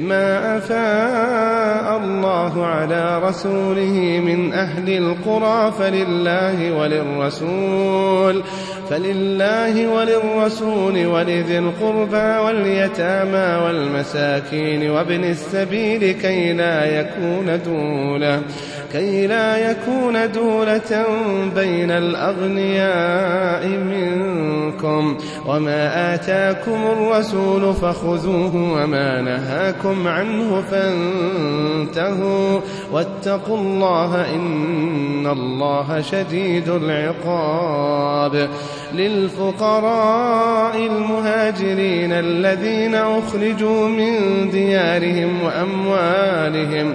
ما أفاء الله على رسوله من أهل القرى فلله وللرسول فلله وللرسول ولذي القربى واليتامى والمساكين وابن السبيل كي لا يكون دولة. كي لا يكون دولة بين الأغنياء منكم. وما آتاكم الرسول فخذوه وما نهاكم عنه فانتهوا. واتقوا الله إن الله شديد العقاب. للفقراء المهاجرين الذين أخرجوا من ديارهم وأموالهم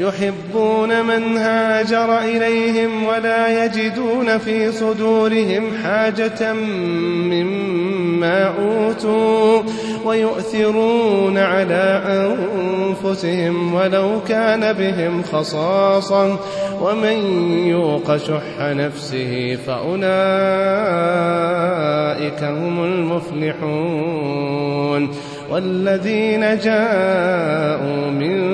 يحبون من هاجر إليهم ولا يجدون في صدورهم حاجة مما أوتوا ويؤثرون على أنفسهم ولو كان بهم خصاصة ومن يوق شح نفسه فأولئك هم المفلحون والذين جاءوا من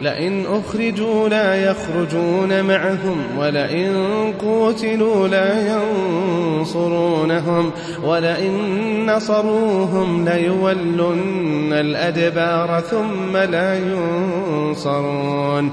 لئن أخرجوا لا يخرجون معهم ولئن قوتلوا لا ينصرونهم ولئن نصروهم ليولن الأدبار ثم لا ينصرون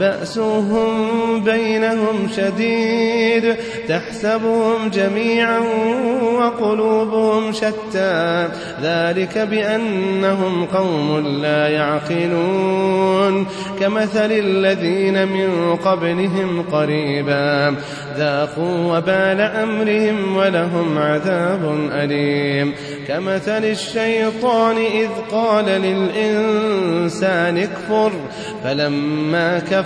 بأسهم بينهم شديد تحسبهم جميعا وقلوبهم شتى. ذلك بأنهم قوم لا يعقلون كمثل الذين من قبلهم قريبا. ذاقوا وبال أمرهم ولهم عذاب أليم. كمثل الشيطان إذ قال للإنسان اكفر فلما كفر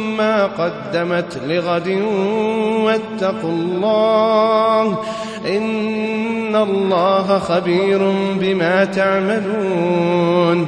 قدمت لغد واتقوا الله إن الله خبير بما تعملون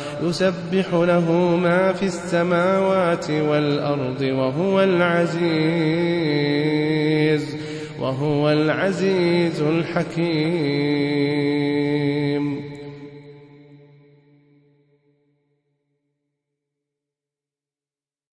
يسبح له ما في السماوات والأرض وهو العزيز وهو العزيز الحكيم.